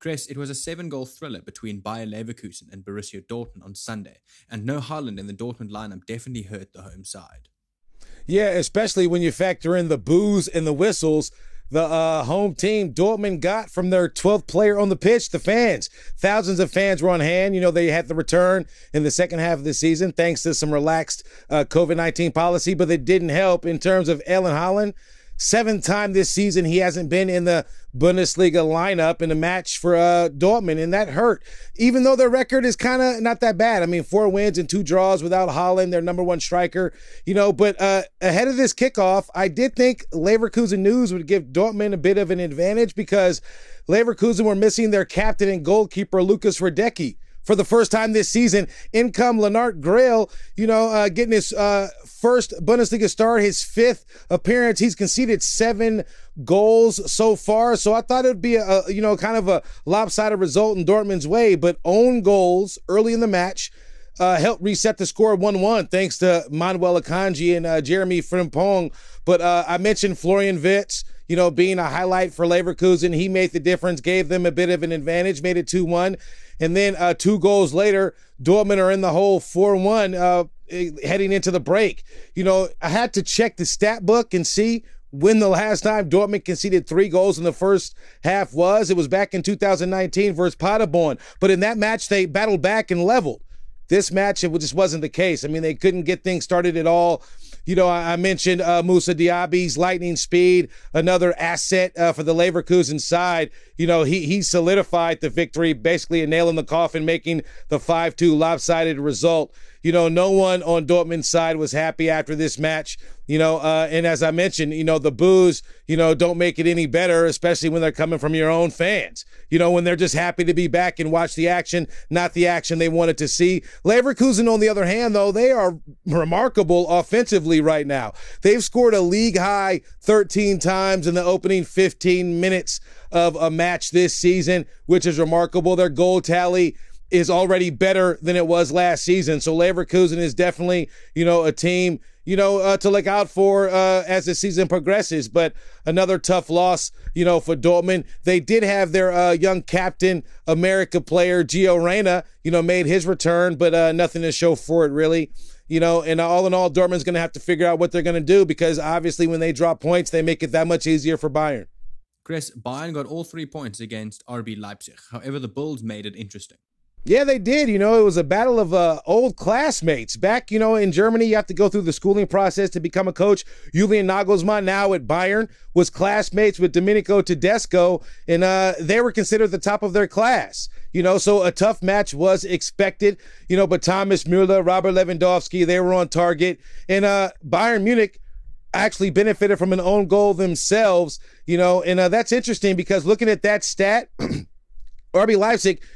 Kres, it was a seven goal thriller between Bayer Leverkusen and Borussia Dortmund on Sunday, and no Haaland in the Dortmund lineup definitely hurt the home side. Yeah, especially when you factor in the boos and the whistles the uh, home team Dortmund got from their 12th player on the pitch, the fans. Thousands of fans were on hand. You know, they had the return in the second half of the season thanks to some relaxed uh, COVID 19 policy, but it didn't help in terms of Erling Haaland. Seventh time this season he hasn't been in the Bundesliga lineup in a match for uh, Dortmund, and that hurt. Even though their record is kind of not that bad. I mean, four wins and two draws without Haaland, their number one striker. You know, but uh, ahead of this kickoff, I did think Leverkusen news would give Dortmund a bit of an advantage because Leverkusen were missing their captain and goalkeeper Lukas Hradecky for the first time this season. In come Lennart Grill, you know, uh, getting his uh, first Bundesliga start, his fifth appearance. He's conceded seven goals so far. So I thought it would be a, you know, kind of a lopsided result in Dortmund's way, but own goals early in the match. Uh, helped reset the score 1 1 thanks to Manuel Akanji and uh, Jeremy Frimpong. But uh, I mentioned Florian Wirtz you know, being a highlight for Leverkusen. He made the difference, gave them a bit of an advantage, made it 2 1. And then uh, two goals later, Dortmund are in the hole 4 1 uh, heading into the break. You know, I had to check the stat book and see when the last time Dortmund conceded three goals in the first half was. It was back in 2019 versus Paderborn. But in that match, they battled back and leveled. This match, it just wasn't the case. I mean, they couldn't get things started at all. You know, I, mentioned uh, Moussa Diaby's lightning speed, another asset uh, for the Leverkusen side. You know, he he solidified the victory, basically a nail in the coffin, making the 5-2 lopsided result. You know, no one on Dortmund's side was happy after this match. You know, uh, and as I mentioned, you know, the boos, you know, don't make it any better, especially when they're coming from your own fans. You know, when they're just happy to be back and watch the action, not the action they wanted to see. Leverkusen, on the other hand, though, they are remarkable offensively right now. They've scored a league high 13 times in the opening 15 minutes of a match this season, which is remarkable. Their goal tally is already better than it was last season. So Leverkusen is definitely, you know, a team you know, uh, to look out for uh, as the season progresses. But another tough loss, you know, for Dortmund. They did have their uh, young captain, America player Gio Reyna, you know, made his return, but uh, nothing to show for it really. You know, and all in all, Dortmund's going to have to figure out what they're going to do because obviously when they drop points, they make it that much easier for Bayern. Kres, Bayern got all three points against RB Leipzig. However, the Bulls made it interesting. Yeah, they did. You know, it was a battle of uh, old classmates. Back, you know, in Germany, you have to go through the schooling process to become a coach. Julian Nagelsmann, now at Bayern, was classmates with Domenico Tedesco, and uh, they were considered the top of their class. You know, so a tough match was expected. You know, but Thomas Müller, Robert Lewandowski, they were on target. And uh, Bayern Munich actually benefited from an own goal themselves. You know, and uh, that's interesting because looking at that stat, RB Leipzig –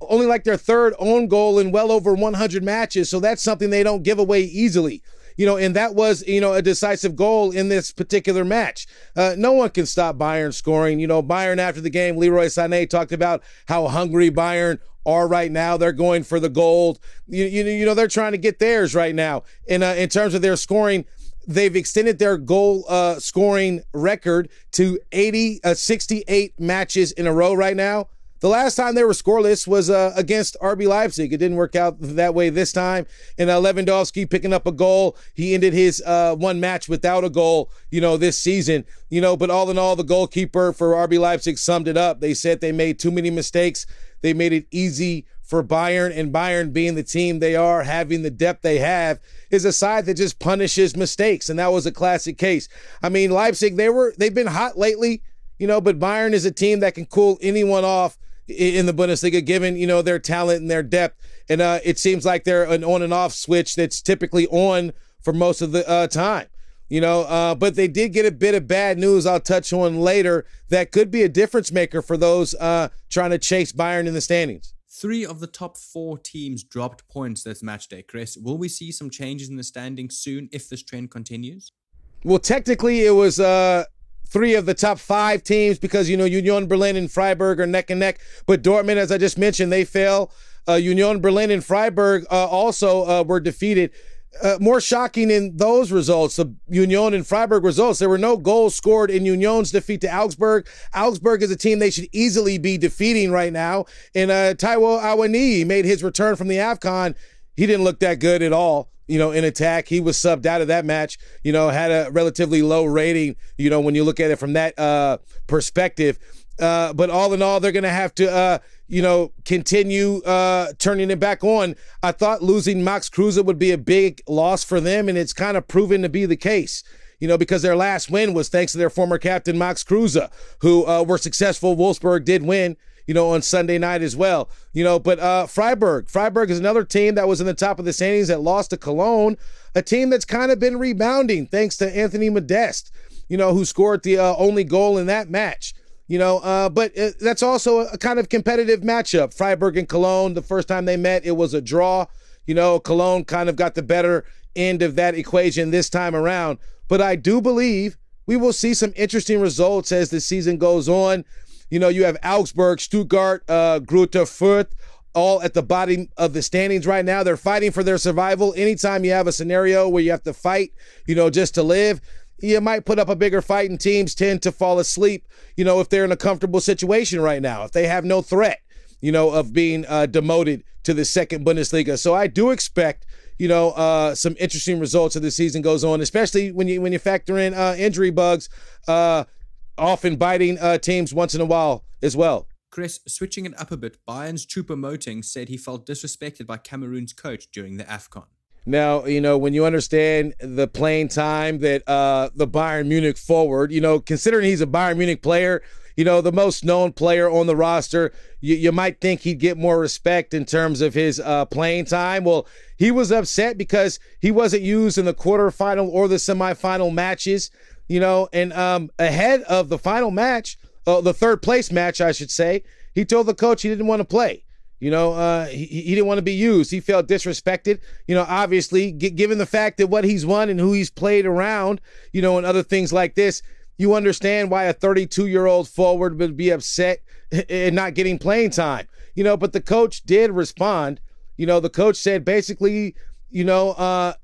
only like their third own goal in well over 100 matches. So that's something they don't give away easily. You know, and that was, you know, a decisive goal in this particular match. Uh, no one can stop Bayern scoring. You know, Bayern after the game, Leroy Sané talked about how hungry Bayern are right now. They're going for the gold. You, you, you know, they're trying to get theirs right now. And uh, in terms of their scoring, they've extended their goal uh, scoring record to 80, uh, 68 matches in a row right now. The last time they were scoreless was uh, against RB Leipzig. It didn't work out that way this time. And uh, Lewandowski picking up a goal. He ended his uh, one match without a goal, you know, this season. You know, but all in all, the goalkeeper for RB Leipzig summed it up. They said they made too many mistakes. They made it easy for Bayern, and Bayern being the team they are, having the depth they have, is a side that just punishes mistakes. And that was a classic case. I mean, Leipzig, they were they've been hot lately, you know, but Bayern is a team that can cool anyone off in the Bundesliga, given you know their talent and their depth. And uh, it seems like they're an on and off switch that's typically on for most of the uh, time. You know, uh, but they did get a bit of bad news. I'll touch on later that could be a difference maker for those uh, trying to chase Bayern in the standings. Three of the top four teams dropped points this match day, Kres. Will we see some changes in the standings soon if this trend continues? Well, technically, it was uh, three of the top five teams because, you know, Union Berlin and Freiburg are neck and neck. But Dortmund, as I just mentioned, they fell. Uh, Union Berlin and Freiburg uh, also uh, were defeated. Uh, more shocking in those results, the Union and Freiburg results, there were no goals scored in Union's defeat to Augsburg. Augsburg is a team they should easily be defeating right now. And uh, Taiwo Awoniyi made his return from the AFCON. He didn't look that good at all you know, in attack. He was subbed out of that match, you know, had a relatively low rating, you know, when you look at it from that uh, perspective. Uh, but all in all, they're going to have to, uh, you know, continue uh, turning it back on. I thought losing Max Kruse would be a big loss for them, and it's kind of proven to be the case. You know, because their last win was thanks to their former captain Max Kruse, who uh, were successful. Wolfsburg did win, you know, on Sunday night as well. You know, but uh, Freiburg, Freiburg is another team that was in the top of the standings that lost to Cologne, a team that's kind of been rebounding thanks to Anthony Modeste, you know, who scored the uh, only goal in that match. You know, uh, but uh, that's also a kind of competitive matchup. Freiburg and Cologne, the first time they met, it was a draw. You know, Cologne kind of got the better end of that equation this time around. But I do believe we will see some interesting results as the season goes on. You know, you have Augsburg, Stuttgart, uh, Greuther Fürth, all at the bottom of the standings right now. They're fighting for their survival. Anytime you have a scenario where you have to fight, you know, just to live, you might put up a bigger fight, and teams tend to fall asleep, you know, if they're in a comfortable situation right now, if they have no threat, you know, of being uh, demoted to the second Bundesliga. So I do expect you know, uh, some interesting results as the season goes on, especially when you when you factor in uh, injury bugs. Uh, often biting uh, teams once in a while as well. Kres, switching it up a bit, Bayern's Choupo-Moting said he felt disrespected by Cameroon's coach during the AFCON. Now, you know, when you understand the playing time that uh, the Bayern Munich forward, you know, considering he's a Bayern Munich player, you know, the most known player on the roster, you, you might think he'd get more respect in terms of his uh, playing time. Well, he was upset because he wasn't used in the quarterfinal or the semifinal matches you know, and um, ahead of the final match, uh, the third place match, I should say, he told the coach he didn't want to play. You know, uh, he, he didn't want to be used. He felt disrespected. You know, obviously, g- given the fact that what he's won and who he's played around, you know, and other things like this, you understand why a 32 year old forward would be upset and not getting playing time. You know, but the coach did respond. You know, the coach said basically, you know, uh,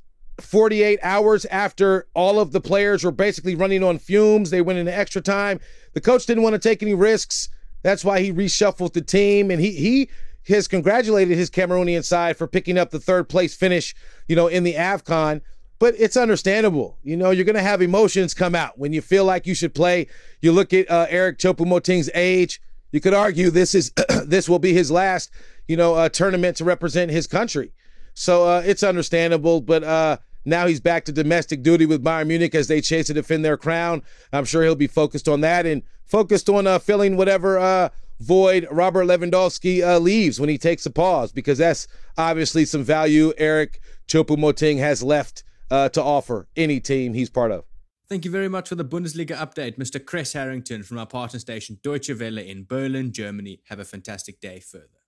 48 hours after all of the players were basically running on fumes. They went into extra time. The coach didn't want to take any risks. That's why he reshuffled the team, and he he has congratulated his Cameroonian side for picking up the third place finish, you know, in the AFCON. But it's understandable. You know, you're going to have emotions come out when you feel like you should play. You look at uh, Eric Choupo-Moting's age. You could argue this is this will be his last, you know, uh, tournament to represent his country. So uh, it's understandable, but uh, now he's back to domestic duty with Bayern Munich as they chase to defend their crown. I'm sure he'll be focused on that and focused on uh, filling whatever uh, void Robert Lewandowski uh, leaves when he takes a pause, because that's obviously some value Eric Choupo-Moting has left uh, to offer any team he's part of. Thank you very much for the Bundesliga update, Mr. Kres Harrington from our partner station Deutsche Welle in Berlin, Germany. Have a fantastic day further.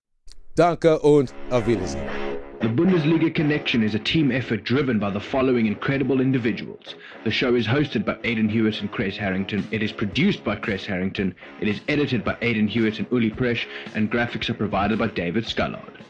Danke und auf Wiedersehen. The Bundesliga Connection is a team effort driven by the following incredible individuals. The show is hosted by Aidan Hewitt and Kres Harrington. It is produced by Kres Harrington. It is edited by Aidan Hewitt and Uli Presh, and graphics are provided by David Scullard.